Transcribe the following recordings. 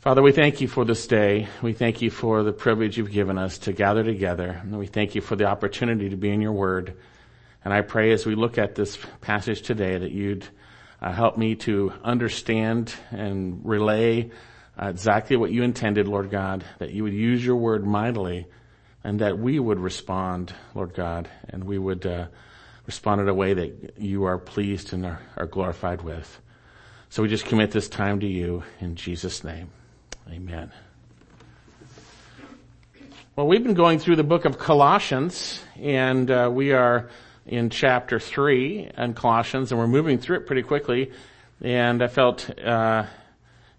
Father, we thank you for this day. We thank you for the privilege you've given us to gather together. And we thank you for the opportunity to be in your word. And I pray as we look at this passage today that you'd uh, help me to understand and relay uh, exactly what you intended, Lord God, that you would use your word mightily and that we would respond, Lord God, and we would uh, respond in a way that you are pleased and are, are glorified with. So we just commit this time to you in Jesus' name. Amen. Well, we've been going through the book of Colossians, and uh, we are in chapter three in Colossians, and we're moving through it pretty quickly. And I felt uh,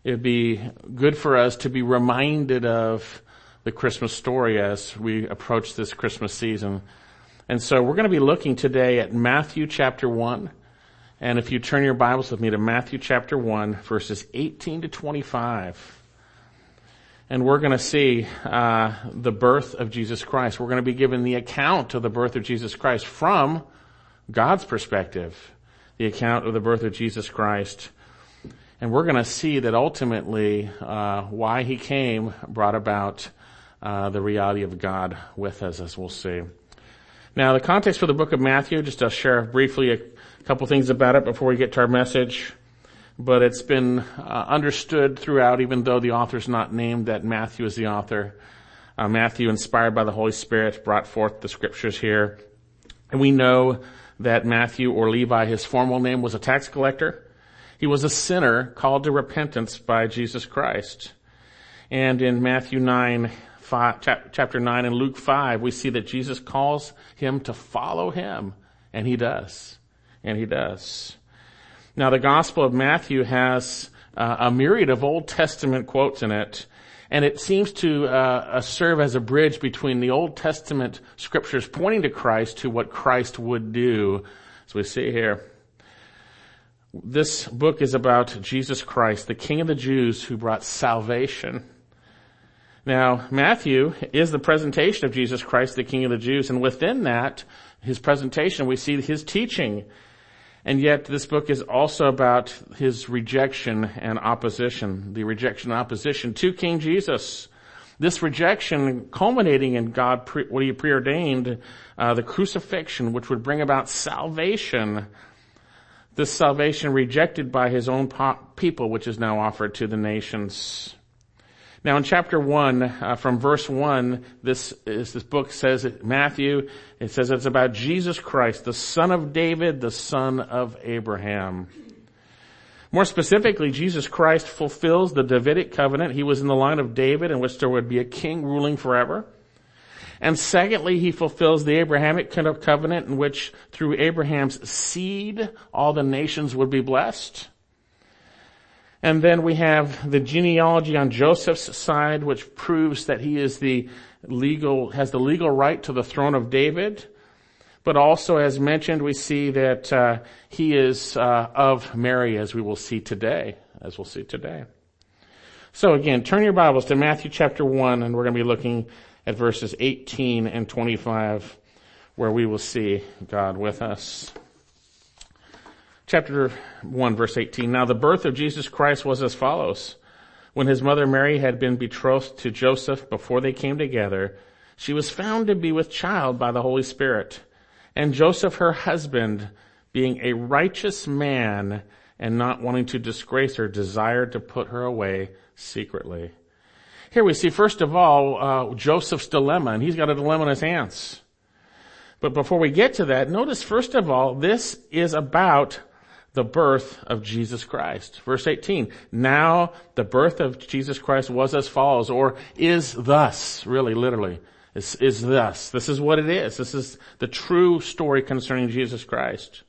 it'd be good for us to be reminded of the Christmas story as we approach this Christmas season. And so we're going to be looking today at Matthew chapter one. And if you turn your Bibles with me to Matthew chapter 1, verses 18 to 25 and we're going to see uh, the birth of Jesus Christ. We're going to be given the account of the birth of Jesus Christ from God's perspective, the account of the birth of Jesus Christ. And we're going to see that ultimately uh, why he came brought about uh, the reality of God with us, as we'll see. Now, the context for the book of Matthew, just to share briefly a couple things about it before we get to our message but it's been uh, understood throughout, even though the author's not named, that Matthew is the author. Uh, Matthew, inspired by the Holy Spirit, brought forth the scriptures here. And we know that Matthew or Levi, his formal name was a tax collector. He was a sinner called to repentance by Jesus Christ. And in Matthew 9, five, chapter 9 and Luke 5, we see that Jesus calls him to follow him. And he does. And he does. Now the Gospel of Matthew has uh, a myriad of Old Testament quotes in it, and it seems to uh, serve as a bridge between the Old Testament scriptures pointing to Christ to what Christ would do. As we see here, this book is about Jesus Christ, the King of the Jews who brought salvation. Now, Matthew is the presentation of Jesus Christ, the King of the Jews, and within that, his presentation, we see his teaching and yet this book is also about his rejection and opposition, the rejection and opposition to King Jesus. This rejection culminating in God, pre- what he preordained, uh, the crucifixion, which would bring about salvation. This salvation rejected by his own po- people, which is now offered to the nations. Now in chapter one, uh, from verse one, this is, this book says it, Matthew, it says it's about Jesus Christ, the son of David, the son of Abraham. More specifically, Jesus Christ fulfills the Davidic covenant. He was in the line of David in which there would be a king ruling forever. And secondly, he fulfills the Abrahamic covenant in which through Abraham's seed, all the nations would be blessed. And then we have the genealogy on Joseph's side, which proves that he is the legal, has the legal right to the throne of David. But also, as mentioned, we see that uh, he is uh, of Mary, as we will see today, as we'll see today. So again, turn your Bibles to Matthew chapter 1, and we're going to be looking at verses 18 and 25, where we will see God with us chapter 1 verse 18. Now the birth of Jesus Christ was as follows. When his mother Mary had been betrothed to Joseph before they came together, she was found to be with child by the Holy Spirit. And Joseph, her husband, being a righteous man and not wanting to disgrace her, desired to put her away secretly. Here we see, first of all, uh, Joseph's dilemma, and he's got a dilemma in his hands. But before we get to that, notice first of all, this is about the birth of Jesus Christ. Verse 18, now the birth of Jesus Christ was as follows, or is thus, really literally, is, is thus. This is what it is. This is the true story concerning Jesus Christ.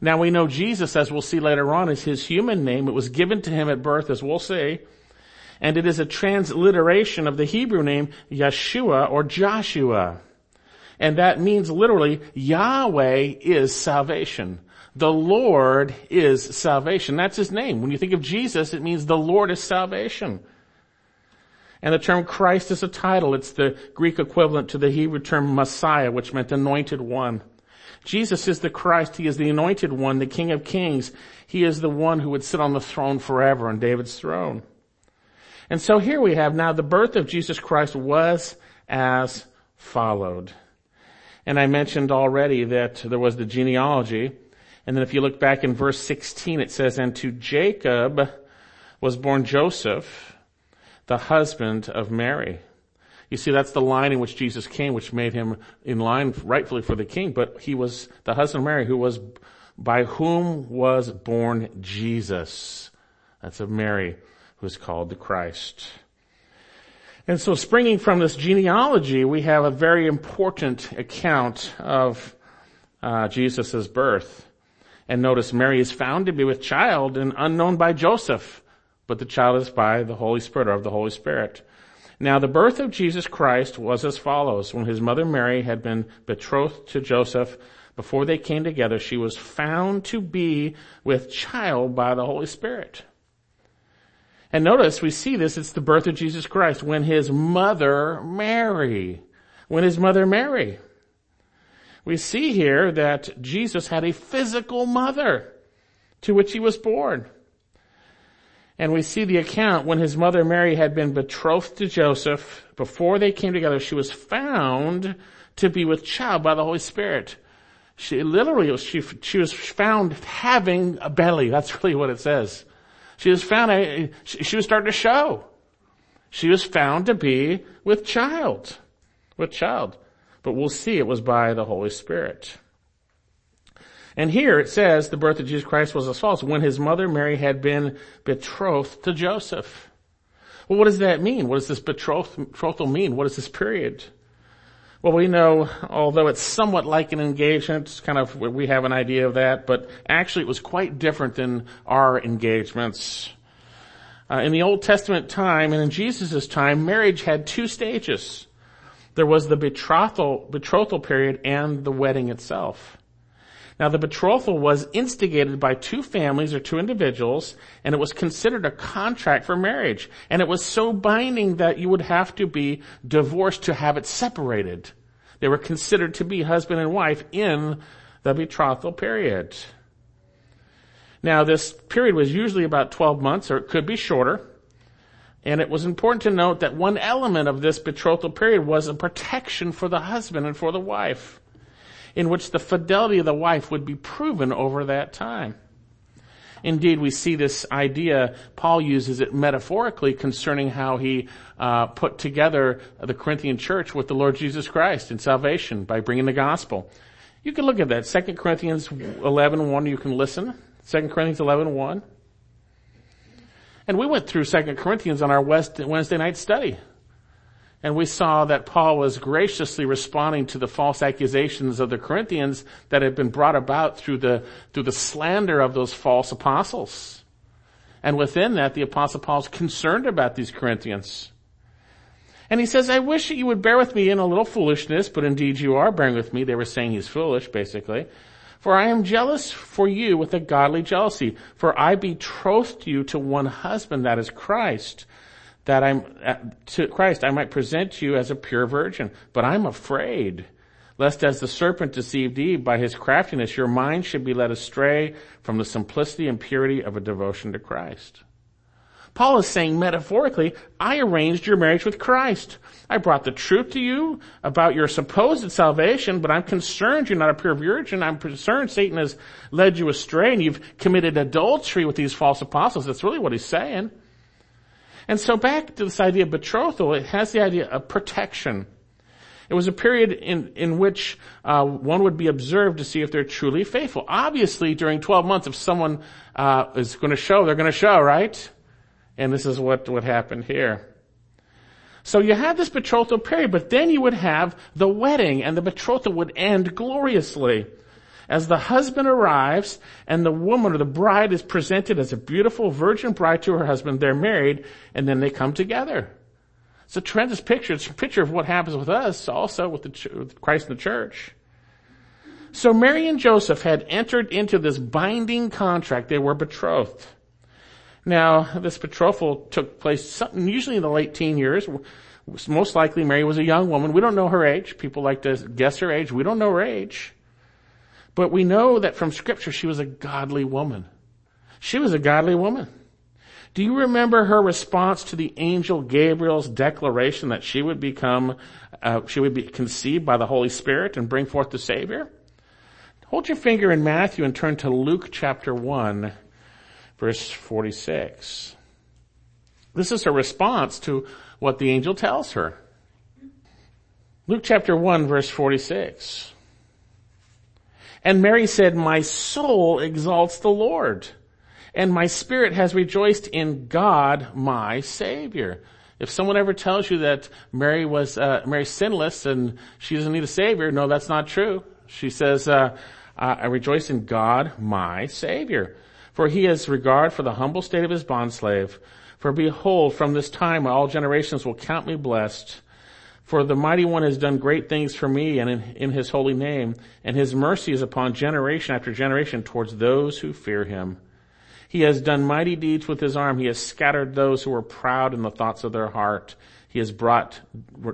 Now we know Jesus, as we'll see later on, is his human name. It was given to him at birth, as we'll see. And it is a transliteration of the Hebrew name Yeshua or Joshua. And that means literally, Yahweh is salvation. The Lord is salvation. That's his name. When you think of Jesus, it means the Lord is salvation. And the term Christ is a title. It's the Greek equivalent to the Hebrew term Messiah, which meant anointed one. Jesus is the Christ. He is the anointed one, the King of kings. He is the one who would sit on the throne forever on David's throne. And so here we have now the birth of Jesus Christ was as followed. And I mentioned already that there was the genealogy. And then if you look back in verse 16, it says, and to Jacob was born Joseph, the husband of Mary. You see, that's the line in which Jesus came, which made him in line rightfully for the king, but he was the husband of Mary who was, by whom was born Jesus. That's of Mary, who is called the Christ. And so springing from this genealogy, we have a very important account of uh, Jesus' birth. And notice Mary is found to be with child and unknown by Joseph, but the child is by the Holy Spirit or of the Holy Spirit. Now the birth of Jesus Christ was as follows. When his mother Mary had been betrothed to Joseph, before they came together, she was found to be with child by the Holy Spirit. And notice we see this, it's the birth of Jesus Christ when his mother Mary, when his mother Mary. We see here that Jesus had a physical mother to which he was born. And we see the account when his mother Mary had been betrothed to Joseph, before they came together, she was found to be with child by the Holy Spirit. She literally, she, she was found having a belly. That's really what it says. She was found, a, she was starting to show. She was found to be with child. With child. But we'll see it was by the Holy Spirit. And here it says the birth of Jesus Christ was as follows. When his mother Mary had been betrothed to Joseph. Well, what does that mean? What does this betrothal mean? What is this period? Well, we know, although it's somewhat like an engagement, kind of, we have an idea of that, but actually it was quite different than our engagements. Uh, in the Old Testament time and in Jesus' time, marriage had two stages. There was the betrothal, betrothal period and the wedding itself. Now the betrothal was instigated by two families or two individuals, and it was considered a contract for marriage. And it was so binding that you would have to be divorced to have it separated. They were considered to be husband and wife in the betrothal period. Now this period was usually about 12 months, or it could be shorter. And it was important to note that one element of this betrothal period was a protection for the husband and for the wife in which the fidelity of the wife would be proven over that time. Indeed, we see this idea, Paul uses it metaphorically concerning how he uh, put together the Corinthian church with the Lord Jesus Christ in salvation by bringing the gospel. You can look at that. 2 Corinthians 11, 1, you can listen. 2 Corinthians 11, 1. And we went through 2 Corinthians on our Wednesday night study. And we saw that Paul was graciously responding to the false accusations of the Corinthians that had been brought about through the, through the slander of those false apostles. And within that, the apostle Paul's concerned about these Corinthians. And he says, I wish that you would bear with me in a little foolishness, but indeed you are bearing with me. They were saying he's foolish, basically. For I am jealous for you with a godly jealousy, for I betrothed you to one husband, that is Christ, that I'm, uh, to Christ, I might present you as a pure virgin. But I'm afraid, lest as the serpent deceived Eve by his craftiness, your mind should be led astray from the simplicity and purity of a devotion to Christ. Paul is saying metaphorically, I arranged your marriage with Christ. I brought the truth to you about your supposed salvation, but I'm concerned you're not a pure virgin. I'm concerned Satan has led you astray and you've committed adultery with these false apostles. That's really what he's saying. And so back to this idea of betrothal, it has the idea of protection. It was a period in, in which uh, one would be observed to see if they're truly faithful. Obviously, during 12 months, if someone uh, is going to show, they're going to show, right? And this is what what happened here. So you have this betrothal period, but then you would have the wedding, and the betrothal would end gloriously as the husband arrives and the woman or the bride is presented as a beautiful virgin bride to her husband, they're married and then they come together. It's a tremendous picture. It's a picture of what happens with us also with, the, with Christ in the church. So Mary and Joseph had entered into this binding contract. They were betrothed. Now, this betrothal took place usually in the late teen years. Most likely Mary was a young woman. We don't know her age. People like to guess her age. We don't know her age. But we know that from scripture she was a godly woman. She was a godly woman. Do you remember her response to the angel Gabriel's declaration that she would become, uh, she would be conceived by the Holy Spirit and bring forth the Savior? Hold your finger in Matthew and turn to Luke chapter 1, verse 46. This is her response to what the angel tells her. Luke chapter 1, verse 46. And Mary said, My soul exalts the Lord and my spirit has rejoiced in God, my Savior. If someone ever tells you that Mary was uh, Mary sinless and she doesn't need a Savior, no, that's not true. She says, uh, "I rejoice in God, my Savior, for He has regard for the humble state of His bondslave. For behold, from this time all generations will count me blessed." For the mighty one has done great things for me and in, in, his holy name, and his mercy is upon generation after generation towards those who fear him. He has done mighty deeds with his arm. He has scattered those who were proud in the thoughts of their heart. He has brought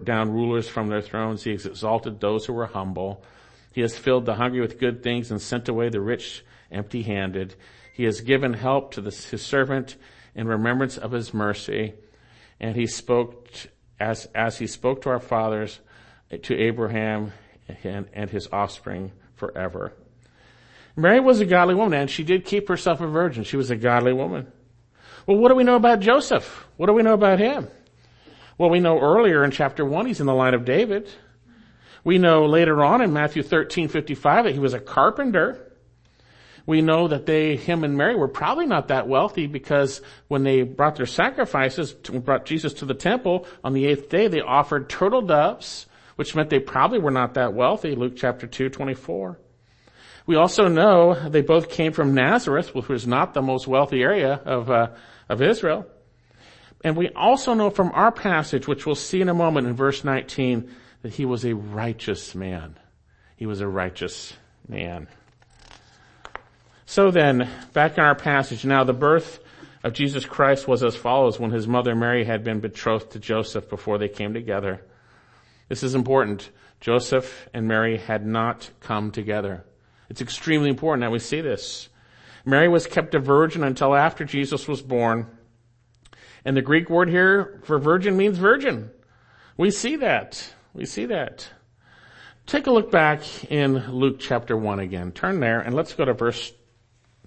down rulers from their thrones. He has exalted those who were humble. He has filled the hungry with good things and sent away the rich empty handed. He has given help to the, his servant in remembrance of his mercy. And he spoke as, as he spoke to our fathers, eh, to Abraham and, and his offspring forever. Mary was a godly woman and she did keep herself a virgin. She was a godly woman. Well, what do we know about Joseph? What do we know about him? Well, we know earlier in chapter 1 he's in the line of David. We know later on in Matthew 13, 55 that he was a carpenter. We know that they, him and Mary were probably not that wealthy because when they brought their sacrifices, brought Jesus to the temple on the eighth day, they offered turtle doves, which meant they probably were not that wealthy, Luke chapter 2, 24. We also know they both came from Nazareth, which was not the most wealthy area of, uh, of Israel. And we also know from our passage, which we'll see in a moment in verse 19, that he was a righteous man. He was a righteous man. So then, back in our passage, now the birth of Jesus Christ was as follows when his mother Mary had been betrothed to Joseph before they came together. This is important. Joseph and Mary had not come together. It's extremely important that we see this. Mary was kept a virgin until after Jesus was born. And the Greek word here for virgin means virgin. We see that. We see that. Take a look back in Luke chapter 1 again. Turn there and let's go to verse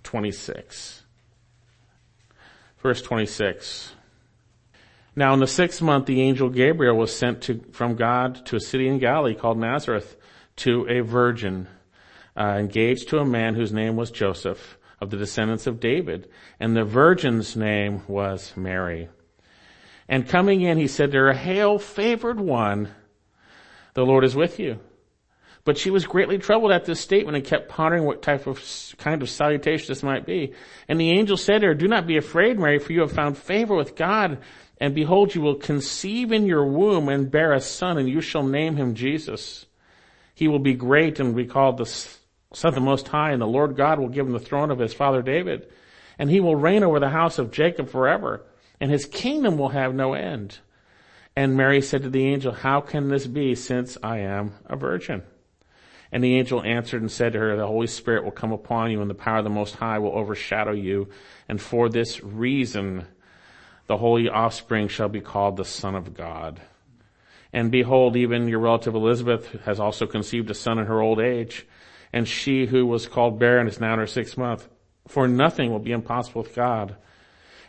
26. Verse 26. Now in the sixth month, the angel Gabriel was sent to, from God to a city in Galilee called Nazareth to a virgin uh, engaged to a man whose name was Joseph of the descendants of David, and the virgin's name was Mary. And coming in, he said to her, Hail, favored one, the Lord is with you. But she was greatly troubled at this statement and kept pondering what type of kind of salutation this might be. And the angel said to her, Do not be afraid, Mary, for you have found favor with God. And behold, you will conceive in your womb and bear a son, and you shall name him Jesus. He will be great and be called the Son of the Most High, and the Lord God will give him the throne of his father David, and he will reign over the house of Jacob forever, and his kingdom will have no end. And Mary said to the angel, How can this be since I am a virgin? And the angel answered and said to her, The Holy Spirit will come upon you, and the power of the Most High will overshadow you, and for this reason the holy offspring shall be called the Son of God. And behold, even your relative Elizabeth has also conceived a son in her old age and she who was called barren is now in her sixth month. For nothing will be impossible with God.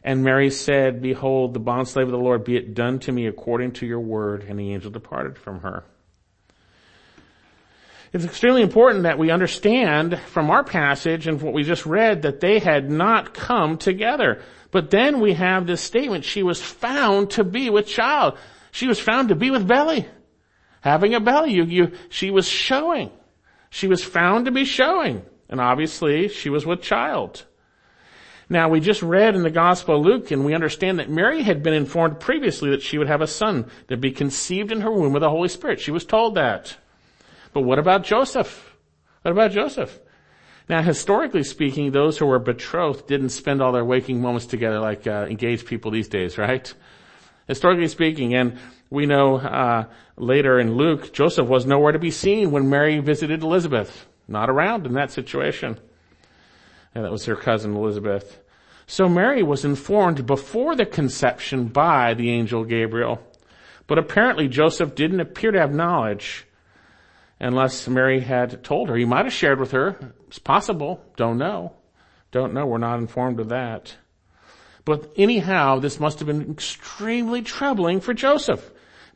And Mary said, Behold, the bondslave of the Lord, be it done to me according to your word. And the angel departed from her. It's extremely important that we understand from our passage and what we just read that they had not come together. But then we have this statement, she was found to be with child. She was found to be with belly. Having a belly, you, you, she was showing. She was found to be showing, and obviously she was with child. Now we just read in the Gospel of Luke and we understand that Mary had been informed previously that she would have a son to be conceived in her womb with the Holy Spirit. She was told that. But what about Joseph? What about Joseph? Now historically speaking, those who were betrothed didn't spend all their waking moments together like uh, engaged people these days, right? Historically speaking, and we know uh, later in Luke, Joseph was nowhere to be seen when Mary visited Elizabeth. Not around in that situation. And that was her cousin Elizabeth. So Mary was informed before the conception by the angel Gabriel. But apparently Joseph didn't appear to have knowledge unless Mary had told her. He might have shared with her. It's possible. Don't know. Don't know. We're not informed of that. But anyhow, this must have been extremely troubling for Joseph.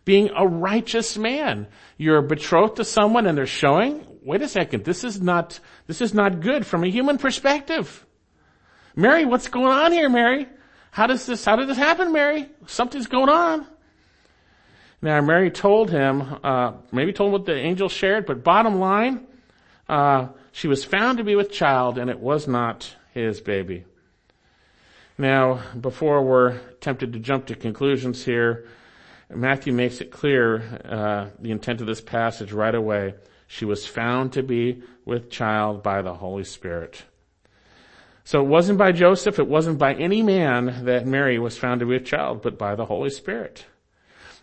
Being a righteous man. You're betrothed to someone and they're showing, wait a second, this is not, this is not good from a human perspective. Mary, what's going on here, Mary? How does this, how did this happen, Mary? Something's going on. Now, Mary told him, uh, maybe told him what the angel shared, but bottom line, uh, she was found to be with child and it was not his baby. Now, before we're tempted to jump to conclusions here, Matthew makes it clear uh, the intent of this passage right away. She was found to be with child by the Holy Spirit. So it wasn't by Joseph, it wasn't by any man that Mary was found to be with child, but by the Holy Spirit.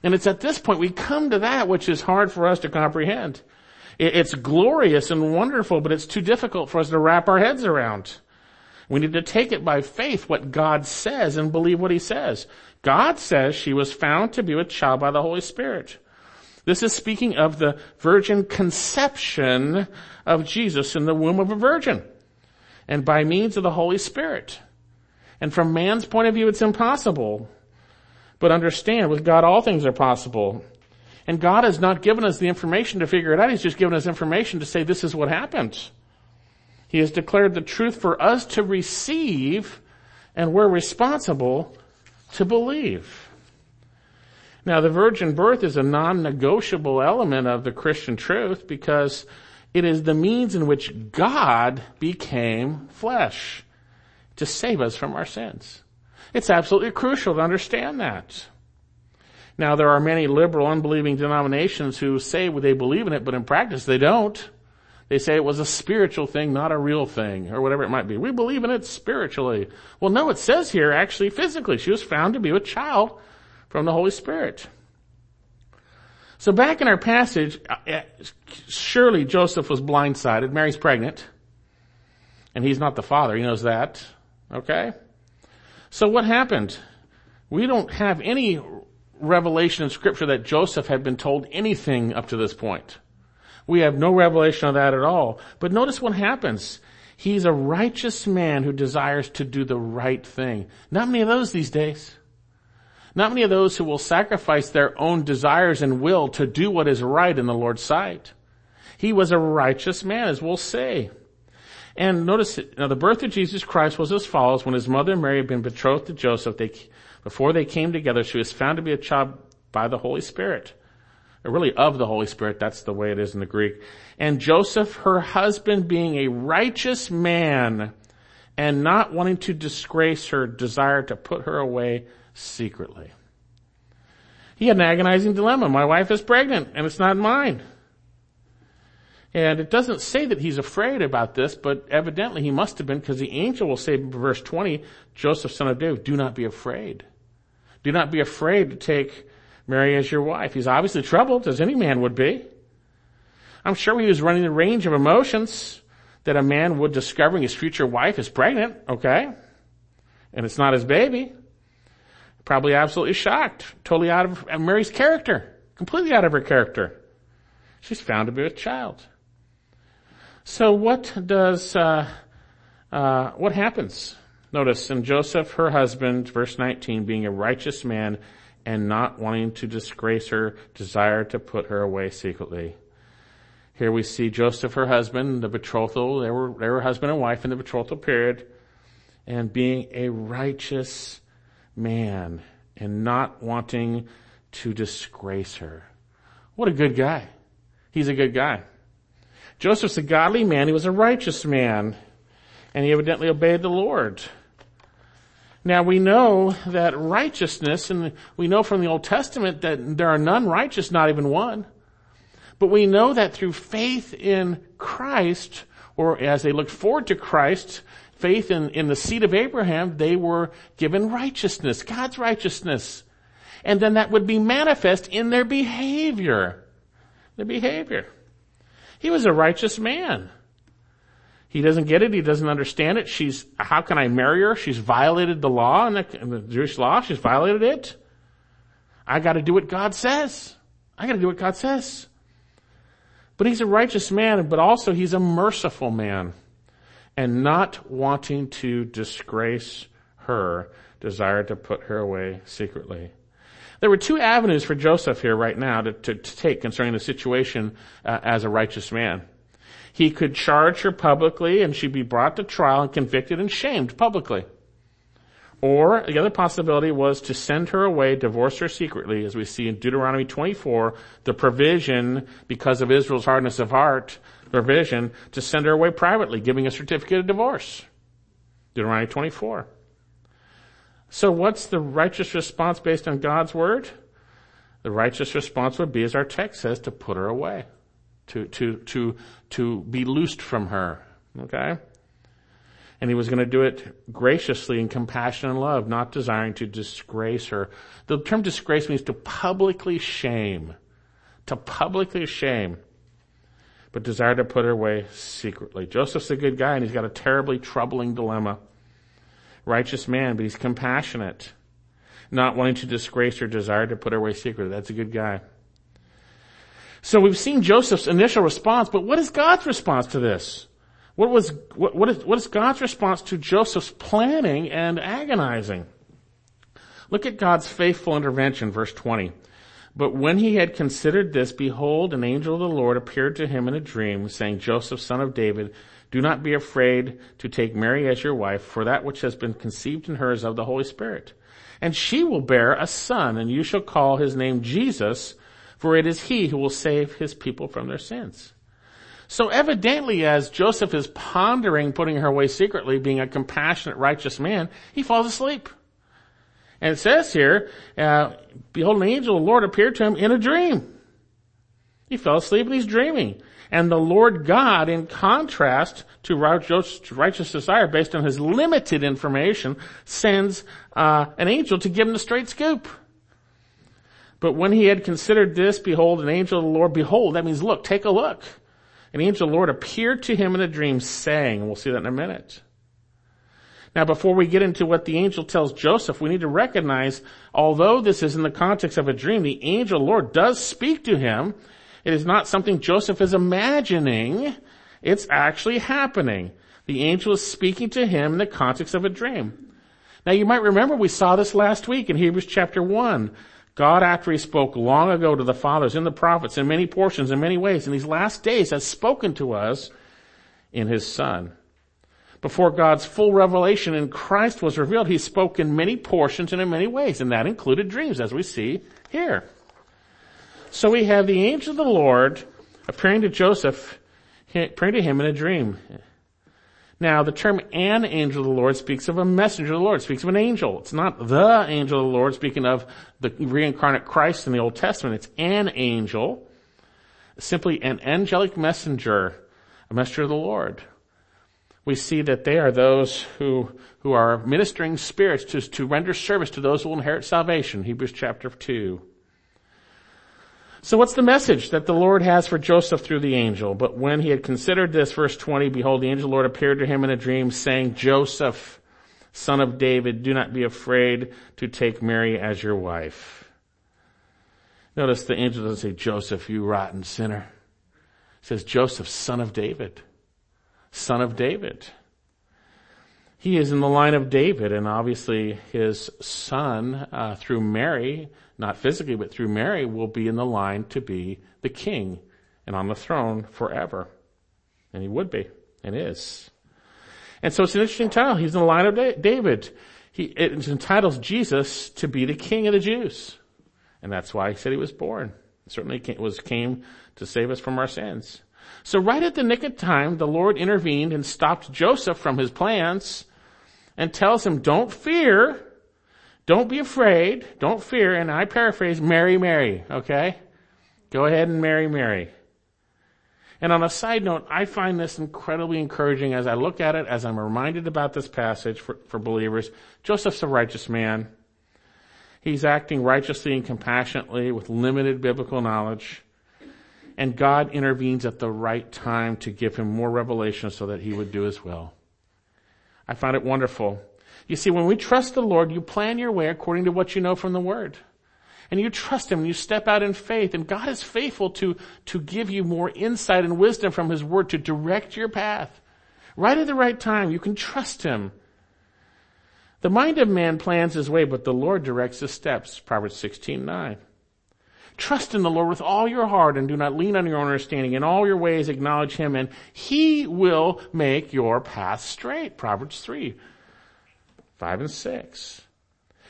And it's at this point we come to that which is hard for us to comprehend. It's glorious and wonderful, but it's too difficult for us to wrap our heads around. We need to take it by faith what God says and believe what He says. God says she was found to be with child by the Holy Spirit. This is speaking of the virgin conception of Jesus in the womb of a virgin and by means of the Holy Spirit. And from man's point of view, it's impossible. But understand, with God, all things are possible. And God has not given us the information to figure it out. He's just given us information to say this is what happened. He has declared the truth for us to receive, and we're responsible to believe. Now, the virgin birth is a non-negotiable element of the Christian truth because it is the means in which God became flesh to save us from our sins. It's absolutely crucial to understand that. Now, there are many liberal, unbelieving denominations who say they believe in it, but in practice they don't. They say it was a spiritual thing, not a real thing, or whatever it might be. We believe in it spiritually. Well, no, it says here actually physically. She was found to be a child from the Holy Spirit. So back in our passage, uh, surely Joseph was blindsided. Mary's pregnant. And he's not the father. He knows that. Okay? So what happened? We don't have any revelation in scripture that Joseph had been told anything up to this point. We have no revelation of that at all. But notice what happens. He's a righteous man who desires to do the right thing. Not many of those these days. Not many of those who will sacrifice their own desires and will to do what is right in the Lord's sight. He was a righteous man, as we'll say. And notice, now the birth of Jesus Christ was as follows. When his mother Mary had been betrothed to Joseph, they, before they came together, she was found to be a child by the Holy Spirit Or really of the Holy Spirit. That's the way it is in the Greek. And Joseph, her husband, being a righteous man and not wanting to disgrace her, desired to put her away secretly. He had an agonizing dilemma. My wife is pregnant and it's not mine. And it doesn't say that he's afraid about this, but evidently he must have been because the angel will say in verse 20, Joseph son of David, do not be afraid. Do not be afraid to take Mary as your wife. He's obviously troubled, as any man would be. I'm sure he was running the range of emotions that a man would discovering his future wife is pregnant, okay? And it's not his baby. Probably absolutely shocked, totally out of Mary's character, completely out of her character. She's found to be a child. So what does, uh, uh, what happens? Notice in Joseph, her husband, verse 19, being a righteous man and not wanting to disgrace her, desired to put her away secretly. Here we see Joseph, her husband, the betrothal, they were, they were husband and wife in the betrothal period, and being a righteous man and not wanting to disgrace her. What a good guy. He's a good guy. Joseph's a godly man. He was a righteous man. And he evidently obeyed the Lord. Now we know that righteousness, and we know from the Old Testament that there are none righteous, not even one. But we know that through faith in Christ, or as they looked forward to Christ, faith in, in the seed of Abraham, they were given righteousness, God's righteousness. And then that would be manifest in their behavior. Their behavior. He was a righteous man. He doesn't get it. He doesn't understand it. She's, how can I marry her? She's violated the law and the, in the Jewish law. She's violated it. I gotta do what God says. I gotta do what God says. But he's a righteous man, but also he's a merciful man. And not wanting to disgrace her, desired to put her away secretly. There were two avenues for Joseph here right now to, to, to take concerning the situation uh, as a righteous man. He could charge her publicly and she'd be brought to trial and convicted and shamed publicly. Or the other possibility was to send her away, divorce her secretly, as we see in Deuteronomy 24, the provision, because of Israel's hardness of heart, provision to send her away privately, giving a certificate of divorce. Deuteronomy 24. So what's the righteous response based on God's word? The righteous response would be, as our text says, to put her away. To, to, to, to be loosed from her. Okay? And he was going to do it graciously in compassion and love, not desiring to disgrace her. The term disgrace means to publicly shame. To publicly shame. But desire to put her away secretly. Joseph's a good guy and he's got a terribly troubling dilemma. Righteous man, but he's compassionate. Not wanting to disgrace or desire to put her away secretly. That's a good guy. So we've seen Joseph's initial response, but what is God's response to this? What was, what, what, is, what is God's response to Joseph's planning and agonizing? Look at God's faithful intervention, verse 20. But when he had considered this, behold, an angel of the Lord appeared to him in a dream, saying, Joseph, son of David, do not be afraid to take Mary as your wife, for that which has been conceived in her is of the Holy Spirit. And she will bear a son, and you shall call his name Jesus, for it is he who will save his people from their sins. So evidently as Joseph is pondering putting her away secretly, being a compassionate, righteous man, he falls asleep. And it says here, uh, behold an angel of the Lord appeared to him in a dream. He fell asleep and he's dreaming. And the Lord God, in contrast to righteous desire based on his limited information, sends uh, an angel to give him the straight scoop. But when he had considered this, behold, an angel of the Lord, behold, that means look, take a look. An angel of the Lord appeared to him in a dream saying, we'll see that in a minute. Now before we get into what the angel tells Joseph, we need to recognize, although this is in the context of a dream, the angel of the Lord does speak to him. It is not something Joseph is imagining. It's actually happening. The angel is speaking to him in the context of a dream. Now you might remember we saw this last week in Hebrews chapter 1. God, after he spoke long ago to the fathers in the prophets in many portions, in many ways, in these last days has spoken to us in his son. Before God's full revelation in Christ was revealed, he spoke in many portions and in many ways, and that included dreams, as we see here. So we have the angel of the Lord appearing to Joseph, appearing to him in a dream. Now, the term an angel of the Lord speaks of a messenger of the Lord, speaks of an angel. It's not the angel of the Lord speaking of the preincarnate Christ in the Old Testament. It's an angel, simply an angelic messenger, a messenger of the Lord. We see that they are those who, who are ministering spirits to, to render service to those who will inherit salvation. Hebrews chapter 2. So what's the message that the Lord has for Joseph through the angel? But when he had considered this, verse 20, behold, the angel of the Lord appeared to him in a dream saying, Joseph, son of David, do not be afraid to take Mary as your wife. Notice the angel doesn't say, Joseph, you rotten sinner. He says, Joseph, son of David. Son of David. He is in the line of David and obviously his son, uh, through Mary, not physically, but through Mary, will be in the line to be the king and on the throne forever. And he would be, and is. And so it's an interesting title. He's in the line of David. He, it entitles Jesus to be the king of the Jews. And that's why he said he was born. certainly was, came to save us from our sins. So right at the nick of time, the Lord intervened and stopped Joseph from his plans and tells him, don't fear, don't be afraid. Don't fear. And I paraphrase, marry Mary. Okay? Go ahead and marry Mary. And on a side note, I find this incredibly encouraging as I look at it, as I'm reminded about this passage for, for believers. Joseph's a righteous man. He's acting righteously and compassionately with limited biblical knowledge. And God intervenes at the right time to give him more revelation so that he would do his will. I find it wonderful. You see, when we trust the Lord, you plan your way according to what you know from the Word. And you trust Him and you step out in faith and God is faithful to, to give you more insight and wisdom from His Word to direct your path. Right at the right time, you can trust Him. The mind of man plans his way, but the Lord directs his steps. Proverbs 16, 9. Trust in the Lord with all your heart and do not lean on your own understanding. In all your ways acknowledge Him and He will make your path straight. Proverbs 3, 5 and 6.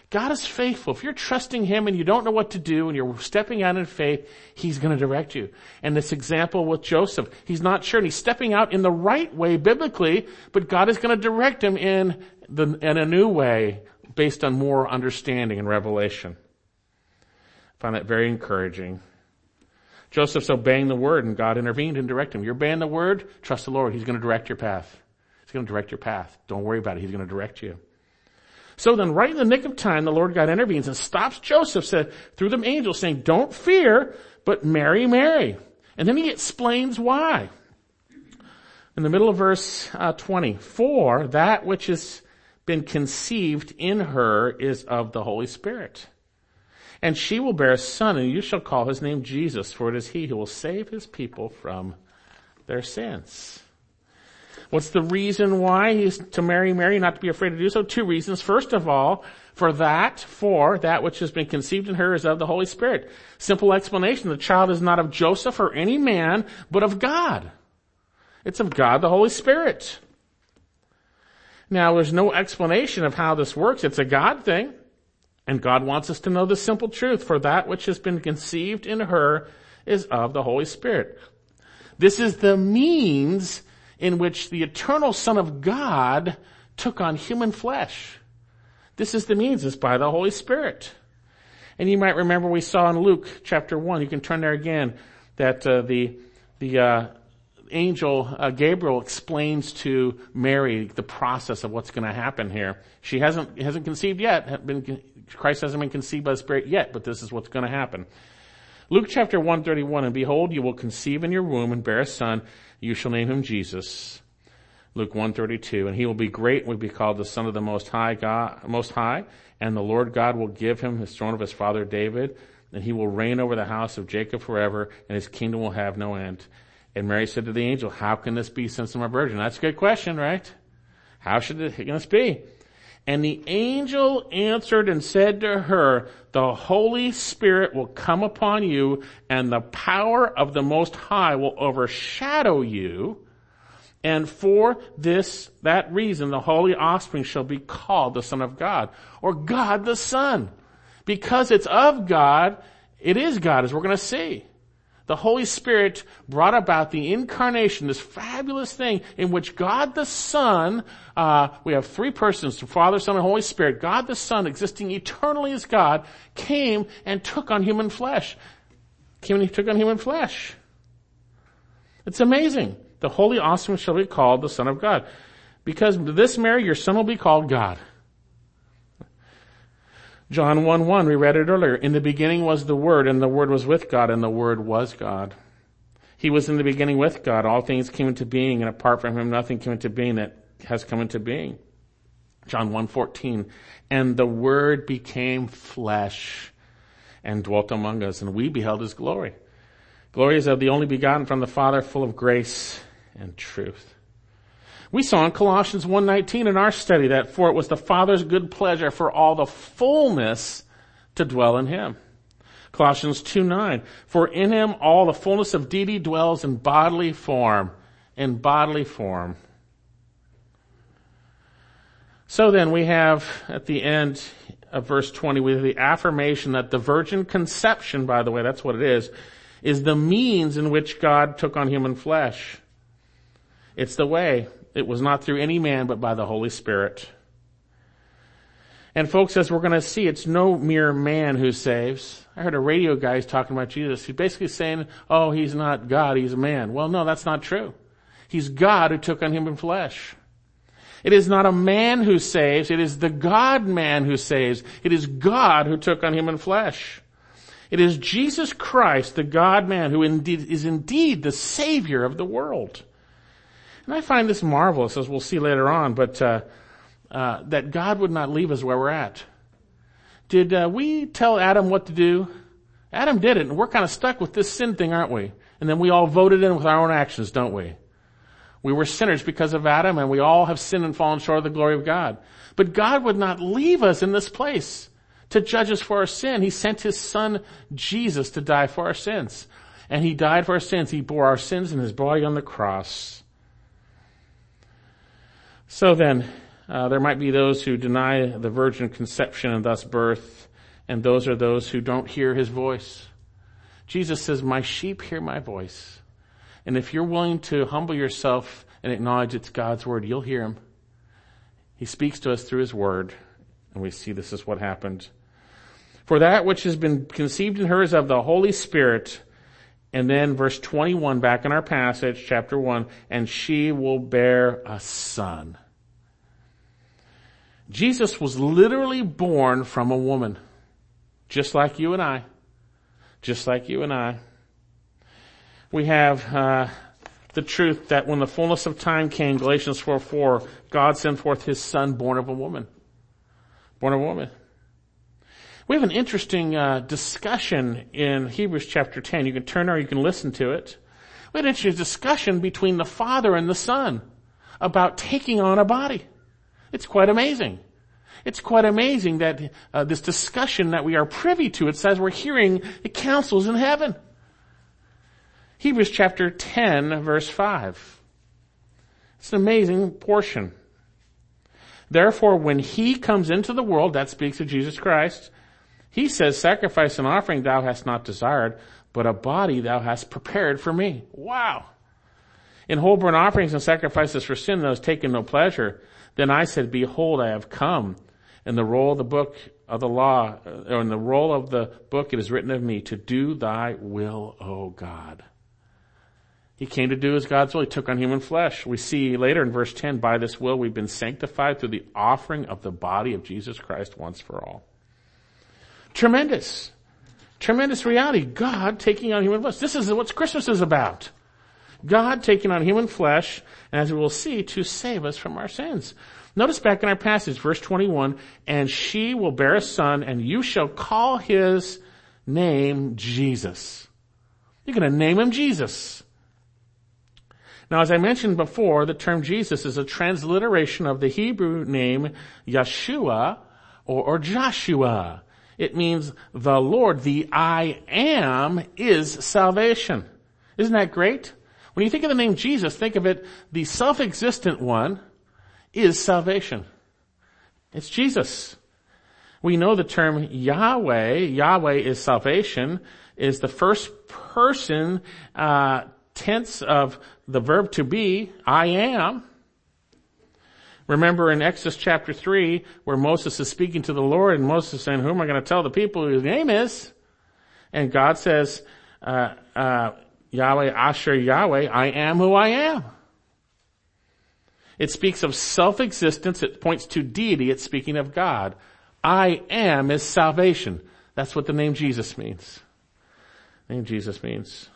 God is faithful. If you're trusting Him and you don't know what to do and you're stepping out in faith, He's going to direct you. And this example with Joseph, he's not sure and he's stepping out in the right way biblically, but God is going to direct him in the, in a new way based on more understanding and revelation. Find that very encouraging. Joseph's obeying the word and God intervened and directed him. You're obeying the word, trust the Lord. He's going to direct your path. He's going to direct your path. Don't worry about it. He's going to direct you. So then right in the nick of time, the Lord God intervenes and stops Joseph said, through the angel saying, don't fear, but marry Mary. And then he explains why. In the middle of verse uh, 20, for that which has been conceived in her is of the Holy Spirit. And she will bear a son, and you shall call his name Jesus, for it is he who will save his people from their sins. What's the reason why he's to marry Mary, not to be afraid to do so? Two reasons. First of all, for that, for that which has been conceived in her is of the Holy Spirit. Simple explanation. The child is not of Joseph or any man, but of God. It's of God, the Holy Spirit. Now, there's no explanation of how this works. It's a God thing. And God wants us to know the simple truth, for that which has been conceived in her is of the Holy Spirit. This is the means in which the eternal Son of God took on human flesh. This is the means, it's by the Holy Spirit. And you might remember we saw in Luke chapter 1, you can turn there again, that uh, the, the uh, angel uh, Gabriel explains to Mary the process of what's going to happen here. She hasn't hasn't conceived yet. Been, Christ hasn't been conceived by the Spirit yet, but this is what's going to happen. Luke chapter 131, and behold, you will conceive in your womb and bear a son. You shall name him Jesus. Luke 132, and he will be great and will be called the son of the most high God, most high, and the Lord God will give him his throne of his father David, and he will reign over the house of Jacob forever, and his kingdom will have no end. And Mary said to the angel, how can this be since I'm a virgin? That's a good question, right? How should this be? And the angel answered and said to her, the Holy Spirit will come upon you and the power of the Most High will overshadow you. And for this, that reason, the holy offspring shall be called the Son of God or God the Son. Because it's of God, it is God as we're going to see the Holy Spirit brought about the incarnation, this fabulous thing in which God the Son, uh, we have three persons, the Father, Son, and Holy Spirit. God the Son, existing eternally as God, came and took on human flesh. Came and he took on human flesh. It's amazing. The Holy Offspring shall be called the Son of God. Because this Mary, your son will be called God. John 1 1, we read it earlier. In the beginning was the Word, and the Word was with God, and the Word was God. He was in the beginning with God. All things came into being, and apart from Him, nothing came into being that has come into being. John 1 14, and the Word became flesh and dwelt among us, and we beheld His glory. Glory is of the only begotten from the Father, full of grace and truth. We saw in Colossians 1.19 in our study that for it was the Father's good pleasure for all the fullness to dwell in Him. Colossians 2.9, for in Him all the fullness of deity dwells in bodily form, in bodily form. So then we have at the end of verse 20, we have the affirmation that the virgin conception, by the way, that's what it is, is the means in which God took on human flesh. It's the way. It was not through any man, but by the Holy Spirit. And folks, as we're going to see, it's no mere man who saves. I heard a radio guy talking about Jesus. He's basically saying, oh, he's not God, he's a man. Well, no, that's not true. He's God who took on human flesh. It is not a man who saves, it is the God man who saves. It is God who took on human flesh. It is Jesus Christ, the God-man, who indeed, is indeed the Savior of the world. And I find this marvelous, as we'll see later on, but uh, uh, that God would not leave us where we're at. Did uh, we tell Adam what to do? Adam did it, and we're kind of stuck with this sin thing, aren't we? And then we all voted in with our own actions, don't we? We were sinners because of Adam, and we all have sinned and fallen short of the glory of God. But God would not leave us in this place to judge us for our sin. He sent His Son, Jesus, to die for our sins. And He died for our sins. He bore our sins in His body on the cross. So then, uh, there might be those who deny the virgin conception and thus birth, and those are those who don't hear his voice. Jesus says, my sheep hear my voice. And if you're willing to humble yourself and acknowledge it's God's word, you'll hear him. He speaks to us through his word, and we see this is what happened. For that which has been conceived in her is of the Holy Spirit, and then verse 21 back in our passage, chapter 1, and she will bear a son. Jesus was literally born from a woman. Just like you and I. Just like you and I. We have, uh, the truth that when the fullness of time came, Galatians 4, 4, God sent forth his son born of a woman. Born of a woman. We have an interesting uh, discussion in Hebrews chapter 10. You can turn or you can listen to it. We had an interesting discussion between the Father and the Son about taking on a body. It's quite amazing. It's quite amazing that uh, this discussion that we are privy to, it says we're hearing the councils in heaven. Hebrews chapter 10 verse 5. It's an amazing portion. Therefore, when he comes into the world, that speaks of Jesus Christ, he says, sacrifice and offering thou hast not desired, but a body thou hast prepared for me. Wow. In whole burnt offerings and sacrifices for sin, thou hast taken no pleasure. Then I said, behold, I have come. In the roll of the book of the law, uh, or in the roll of the book it is written of me, to do thy will, O God. He came to do as God's will. He took on human flesh. We see later in verse 10, by this will we've been sanctified through the offering of the body of Jesus Christ once for all. Tremendous. Tremendous reality. God taking on human flesh. This is what Christmas is about. God taking on human flesh, as we will see, to save us from our sins. Notice back in our passage, verse 21, and she will bear a son, and you shall call his name Jesus. You're to name him Jesus. Now, as I mentioned before, the term Jesus is a transliteration of the Hebrew name Yeshua or, or Joshua. It means the Lord, the I am is salvation. Isn't that great? When you think of the name Jesus, think of it, the self-existent one is salvation. It's Jesus. We know the term Yahweh, Yahweh is salvation, is the first person uh, tense of the verb to be, I am. Remember in Exodus chapter 3 where Moses is speaking to the Lord and Moses is saying, who am I going to tell the people whose name is? And God says, uh, uh, Yahweh, Asher Yahweh, I am who I am. It speaks of self-existence. It points to deity. It's speaking of God. I am is salvation. That's what the name Jesus means. The name Jesus means.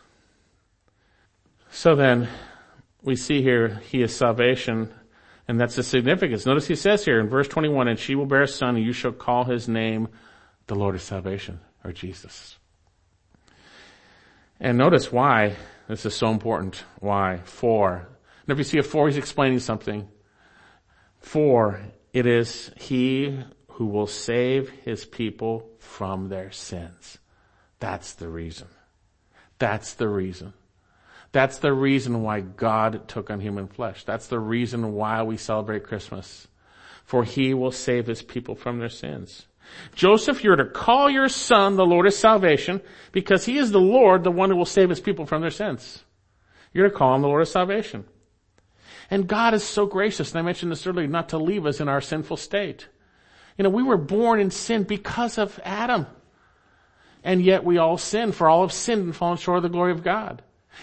So then, we see here, He is salvation, and that's the significance. Notice He says here in verse 21, and she will bear a son, and you shall call His name the Lord of salvation, or Jesus. And notice why this is so important. Why? For. If you see a for, He's explaining something. For it is He who will save His people from their sins. That's the reason. That's the reason. That's the reason why God took on human flesh. That's the reason why we celebrate Christmas. For he will save his people from their sins. Joseph, you're to call your son the Lord of salvation because he is the Lord, the one who will save his people from their sins. You're to call him the Lord of salvation. And God is so gracious, and I mentioned this earlier, not to leave us in our sinful state. You know, we were born in sin because of Adam. And yet we all sin, for all have sinned and fallen short of the glory of God.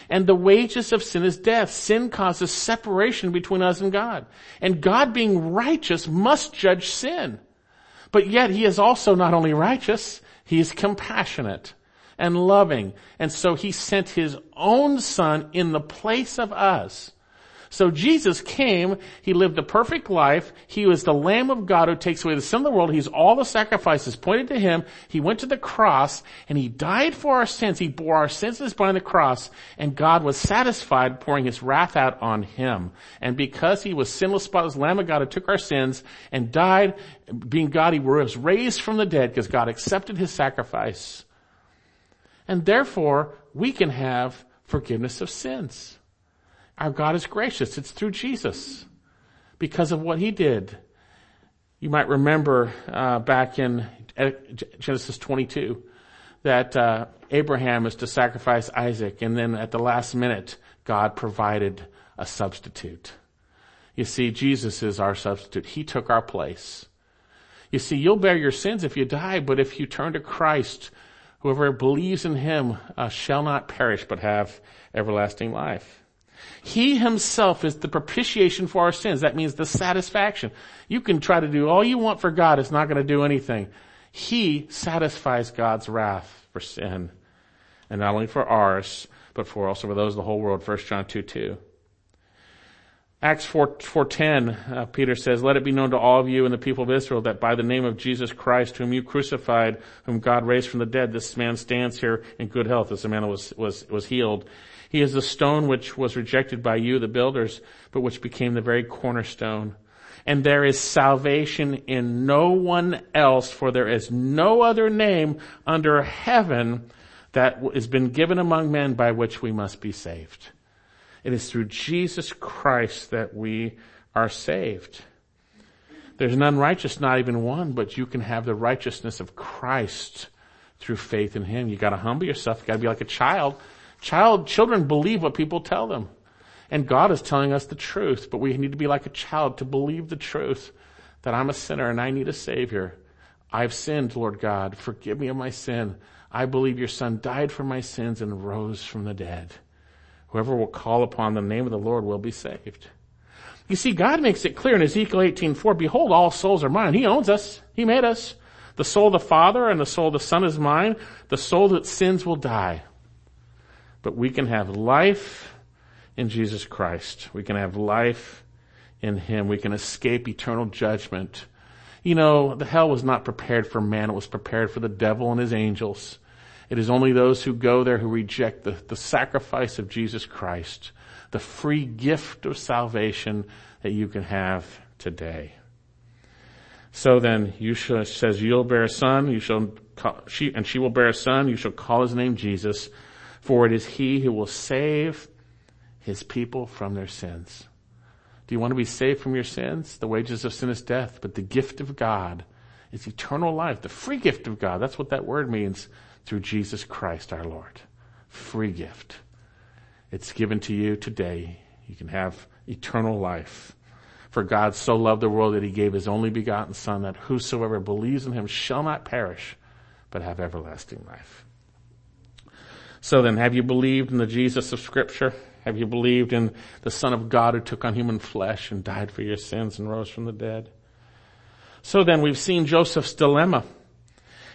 And the wages of sin is death. Sin causes separation between us and God. And God being righteous must judge sin. But yet he is also not only righteous, he is compassionate. and loving. And so he sent his own son in the place of us so Jesus came, He lived a perfect life, He was the Lamb of God who takes away the sin of the world, He's all the sacrifices pointed to Him, He went to the cross, and He died for our sins, He bore our sins as on the cross, and God was satisfied pouring His wrath out on Him. And because He was sinless, spotless Lamb of God who took our sins and died, being God, He was raised from the dead because God accepted His sacrifice. And therefore, we can have forgiveness of sins. Our God is gracious. It's through Jesus because of what he did. You might remember uh, back in Genesis 22 that uh, Abraham is to sacrifice Isaac, and then at the last minute, God provided a substitute. You see, Jesus is our substitute. He took our place. You see, you'll bear your sins if you die, but if you turn to Christ, whoever believes in him uh, shall not perish but have everlasting life. He himself is the propitiation for our sins. That means the satisfaction. You can try to do all you want for God. It's not going to do anything. He satisfies God's wrath for sin. And not only for ours, but for also for those of the whole world. 1 John 2, 2. Acts 4, 4.10, uh, Peter says, Let it be known to all of you and the people of Israel that by the name of Jesus Christ, whom you crucified, whom God raised from the dead, this man stands here in good health. This man was, was, was healed. He is the stone which was rejected by you, the builders, but which became the very cornerstone. And there is salvation in no one else, for there is no other name under heaven that has been given among men by which we must be saved. It is through Jesus Christ that we are saved. There's none righteous, not even one, but you can have the righteousness of Christ through faith in Him. You gotta humble yourself. You gotta be like a child Child, children believe what people tell them. And God is telling us the truth, but we need to be like a child to believe the truth that I'm a sinner and I need a savior. I've sinned, Lord God. Forgive me of my sin. I believe your son died for my sins and rose from the dead. Whoever will call upon the name of the Lord will be saved. You see, God makes it clear in Ezekiel 18:4, behold, all souls are mine. He owns us. He made us. The soul of the Father and the soul of the Son is mine. The soul that sins will die. But we can have life in Jesus Christ. We can have life in Him. We can escape eternal judgment. You know, the hell was not prepared for man. It was prepared for the devil and his angels. It is only those who go there who reject the, the sacrifice of Jesus Christ, the free gift of salvation that you can have today. So then, you shall, says, you'll bear a son, you shall, call, she, and she will bear a son, you shall call his name Jesus for it is he who will save his people from their sins. Do you want to be saved from your sins? The wages of sin is death, but the gift of God is eternal life, the free gift of God. That's what that word means through Jesus Christ our Lord. Free gift. It's given to you today. You can have eternal life. For God so loved the world that he gave his only begotten son that whosoever believes in him shall not perish, but have everlasting life. So then, have you believed in the Jesus of scripture? Have you believed in the Son of God who took on human flesh and died for your sins and rose from the dead? So then, we've seen Joseph's dilemma.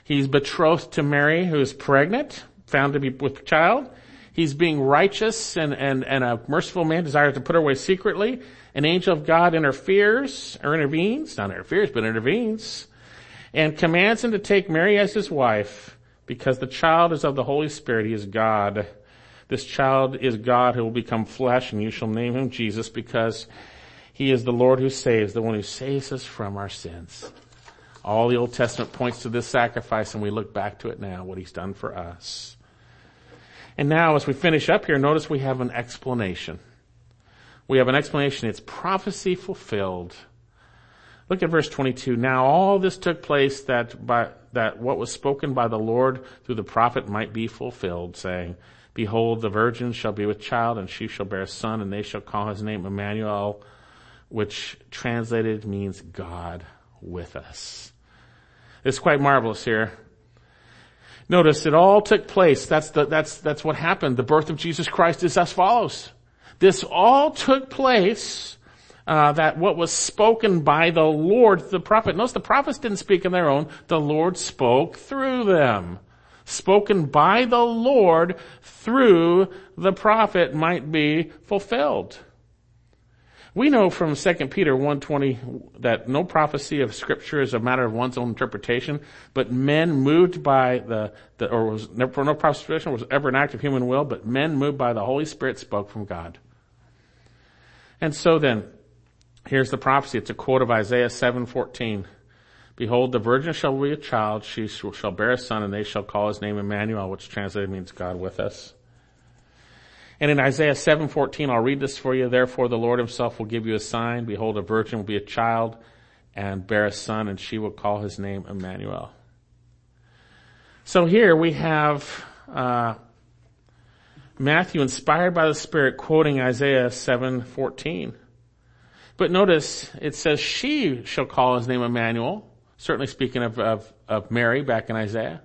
He's betrothed to Mary, who is pregnant, found to be with child. He's being righteous and, and, and a merciful man desires to put her away secretly. An angel of God interferes, or intervenes, not interferes, but intervenes, and commands him to take Mary as his wife because the child is of the Holy Spirit. He is God. This child is God who will become flesh and you shall name him Jesus because he is the Lord who saves, the one who saves us from our sins. All the Old Testament points to this sacrifice and we look back to it now, what he's done for us. And now as we finish up here, notice we have an explanation. We have an explanation. It's prophecy fulfilled. Look at verse 22. Now all this took place that by, that what was spoken by the Lord through the prophet might be fulfilled, saying, Behold, the virgin shall be with child, and she shall bear a son, and they shall call his name Emmanuel, which translated means God with us. It's quite marvelous here. Notice it all took place. That's the, that's, that's what happened. The birth of Jesus Christ is as follows. This all took place uh, that what was spoken by the Lord, the prophet. Notice the prophets didn't speak on their own. The Lord spoke through them. spoken by the Lord through the prophet might be fulfilled. We know from 2 Peter 1.20 that no prophecy of scripture is a matter of one's own interpretation, but men moved by the, the or was for no prophecy was ever an act of human will, but men moved by the Holy Spirit spoke from God. And so then, here's the prophecy. It's a quote of Isaiah 7.14. Behold, the virgin shall be a child, she shall bear a son, and they shall call his name Emmanuel, which translated means God with us. And in Isaiah 7:14, I'll read this for you. Therefore the Lord himself will give you a sign. Behold, a virgin will be a child and bear a son, and she will call his name Emmanuel. So here we have uh, Matthew, inspired by the Spirit, quoting Isaiah 7:14. But notice it says, "She shall call his name Emmanuel." Certainly speaking of, of, of Mary back in Isaiah.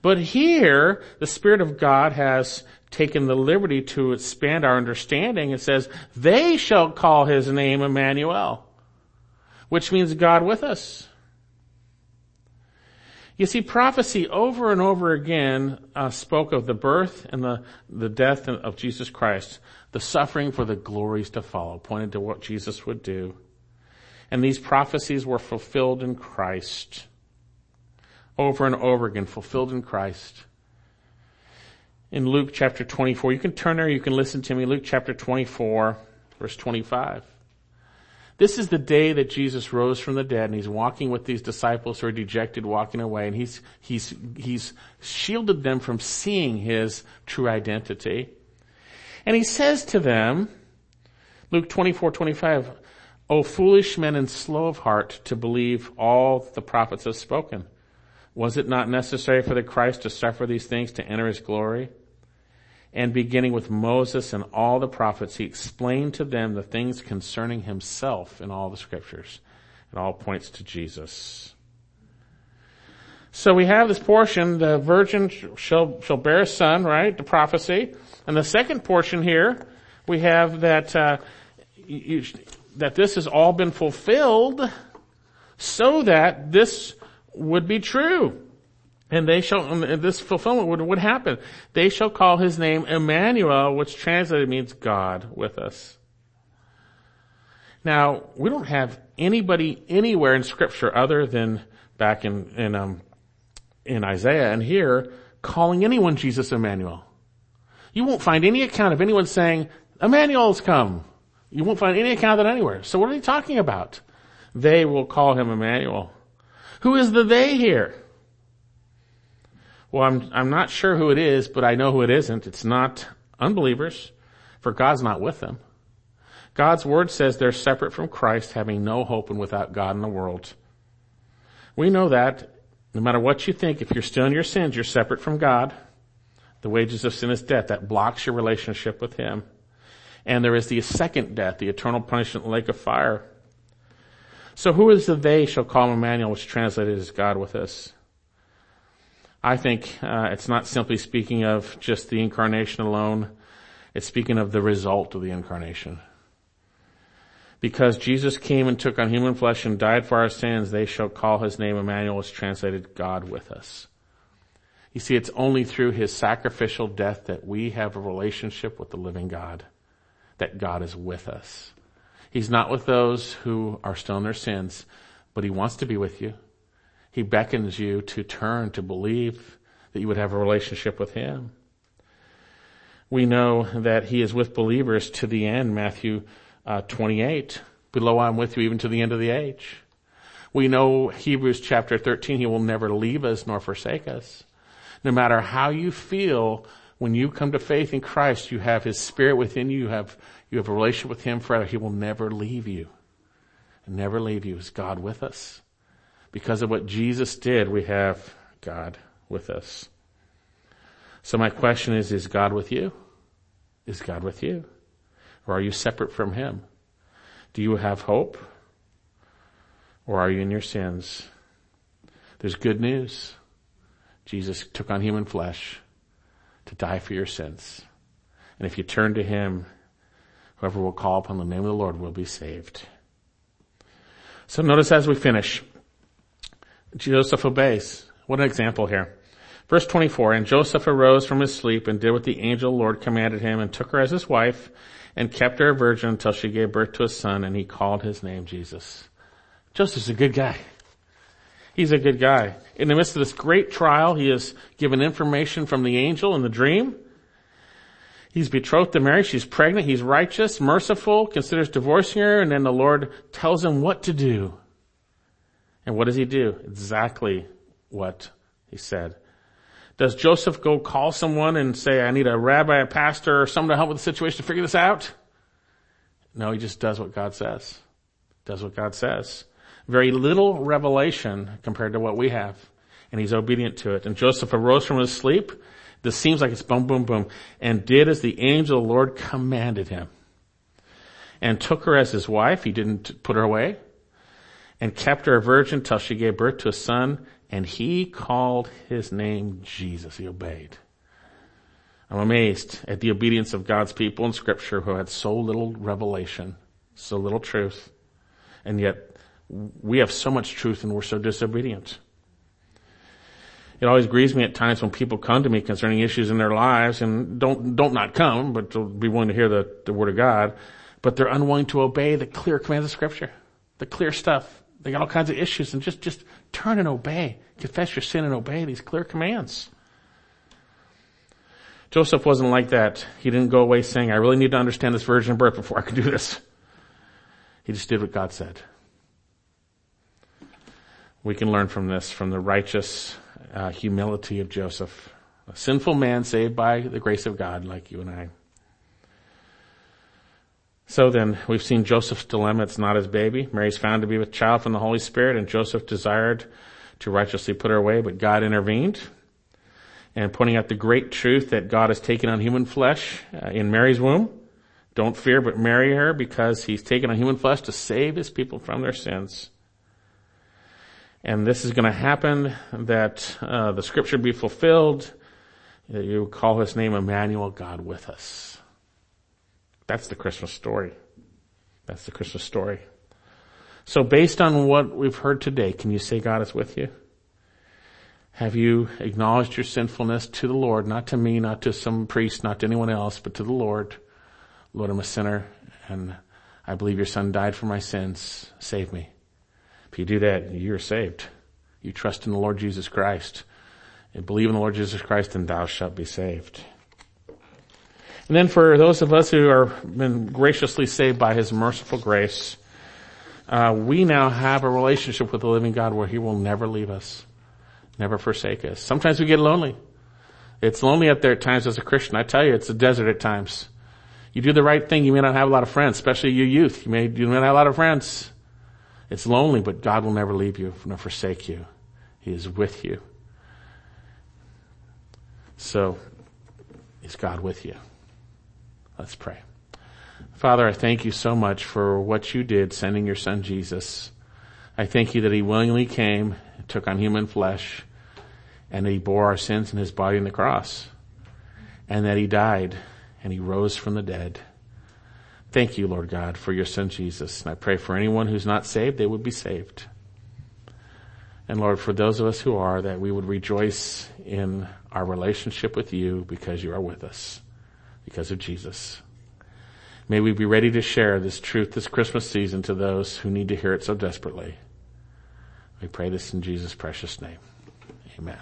But here, the Spirit of God has taken the liberty to expand our understanding. It says, they shall call his name Emmanuel, which means God with us. You see, prophecy over and over again uh, spoke of the birth and the, the death of Jesus Christ, the suffering for the glories to follow, pointed to what Jesus would do. And these prophecies were fulfilled in Christ. Over and over again, fulfilled in Christ in Luke chapter 24. You can turn there, you can listen to me. Luke chapter 24, verse 25. This is the day that Jesus rose from the dead and he's walking with these disciples who are dejected walking away and he's, he's, he's shielded them from seeing his true identity. And he says to them, Luke 24, 25, O foolish men and slow of heart to believe all the prophets have spoken. Was it not necessary for the Christ to suffer these things to enter his glory? And beginning with Moses and all the prophets, he explained to them the things concerning himself in all the scriptures. It all points to Jesus. So we have this portion, the virgin shall, shall bear a son, right? The prophecy. And the second portion here, we have that, uh, you, that this has all been fulfilled so that this would be true. And they shall, and this fulfillment would, would happen. They shall call his name Emmanuel, which translated means God with us. Now, we don't have anybody anywhere in scripture other than back in, in, um, in Isaiah and here calling anyone Jesus Emmanuel. You won't find any account of anyone saying, Emmanuel's come. You won't find any account of that anywhere. So what are they talking about? They will call him Emmanuel. Who is the they here? Well, I'm, I'm not sure who it is, but I know who it isn't. It's not unbelievers, for God's not with them. God's word says they're separate from Christ, having no hope and without God in the world. We know that no matter what you think, if you're still in your sins, you're separate from God. The wages of sin is death. That blocks your relationship with Him. And there is the second death, the eternal punishment the lake of fire. So who is the they shall call Emmanuel, which translated as God with us? I think uh, it's not simply speaking of just the incarnation alone. It's speaking of the result of the incarnation. Because Jesus came and took on human flesh and died for our sins, they shall call his name Emmanuel, which translated God with us. You see, it's only through his sacrificial death that we have a relationship with the living God, that God is with us. He's not with those who are still in their sins, but he wants to be with you. He beckons you to turn, to believe that you would have a relationship with him. We know that he is with believers to the end, Matthew uh, 28. Below I'm with you even to the end of the age. We know Hebrews chapter 13, he will never leave us nor forsake us. No matter how you feel, when you come to faith in Christ, you have his spirit within you, you have you have a relationship with Him forever. He will never leave you. Never leave you. Is God with us? Because of what Jesus did, we have God with us. So my question is, is God with you? Is God with you? Or are you separate from Him? Do you have hope? Or are you in your sins? There's good news. Jesus took on human flesh to die for your sins. And if you turn to Him, Whoever will call upon the name of the Lord will be saved. So notice as we finish, Joseph obeys. What an example here. Verse 24, and Joseph arose from his sleep and did what the angel Lord commanded him and took her as his wife and kept her a virgin until she gave birth to a son and he called his name Jesus. Joseph's a good guy. He's a good guy. In the midst of this great trial, he is given information from the angel in the dream. He's betrothed to Mary. She's pregnant. He's righteous, merciful, considers divorcing her, and then the Lord tells him what to do. And what does he do? Exactly what he said. Does Joseph go call someone and say, I need a rabbi, a pastor, or someone to help with the situation to figure this out? No, he just does what God says. Does what God says. Very little revelation compared to what we have. And he's obedient to it. And Joseph arose from his sleep. This seems like it's boom, boom, boom. And did as the angel of the Lord commanded him. And took her as his wife. He didn't put her away. And kept her a virgin till she gave birth to a son and he called his name Jesus. He obeyed. I'm amazed at the obedience of God's people in scripture who had so little revelation, so little truth, and yet we have so much truth and we're so disobedient. It always grieves me at times when people come to me concerning issues in their lives and don't, don't not come, but be willing to hear the, the word of God, but they're unwilling to obey the clear commands of scripture, the clear stuff. They got all kinds of issues and just, just turn and obey. Confess your sin and obey these clear commands. Joseph wasn't like that. He didn't go away saying, I really need to understand this virgin birth before I can do this. He just did what God said. We can learn from this, from the righteous uh, humility of Joseph, a sinful man saved by the grace of God like you and I. So then, we've seen Joseph's dilemma. It's not his baby. Mary's found to be with child from the Holy Spirit, and Joseph desired to righteously put her away, but God intervened. And pointing out the great truth that God has taken on human flesh uh, in Mary's womb. Don't fear, but marry her because he's taken on human flesh to save his people from their sins. And this is going to happen that uh, the scripture be fulfilled. That you call his name Emmanuel, God with us. That's the Christmas story. That's the Christmas story. So based on what we've heard today, can you say God is with you? Have you acknowledged your sinfulness to the Lord, not to me, not to some priest, not to anyone else, but to the Lord? Lord, I'm a sinner and I believe your son died for my sins. Save me. If you do that, you're saved. You trust in the Lord Jesus Christ and believe in the Lord Jesus Christ and thou shalt be saved. And then for those of us who are been graciously saved by His merciful grace, uh, we now have a relationship with the living God where He will never leave us, never forsake us. Sometimes we get lonely. It's lonely up there at times as a Christian. I tell you, it's a desert at times. You do the right thing, you may not have a lot of friends, especially you youth. You may, you may not have a lot of friends. It's lonely, but God will never leave you, nor forsake you. He is with you. So, is God with you? Let's pray. Father, I thank you so much for what you did sending your son Jesus. I thank you that he willingly came, took on human flesh, and that he bore our sins in his body on the cross, and that he died and he rose from the dead. Thank you, Lord God, for your son Jesus. And I pray for anyone who's not saved, they would be saved. And Lord, for those of us who are, that we would rejoice in our relationship with you because you are with us because of Jesus. May we be ready to share this truth this Christmas season to those who need to hear it so desperately. We pray this in Jesus' precious name. Amen.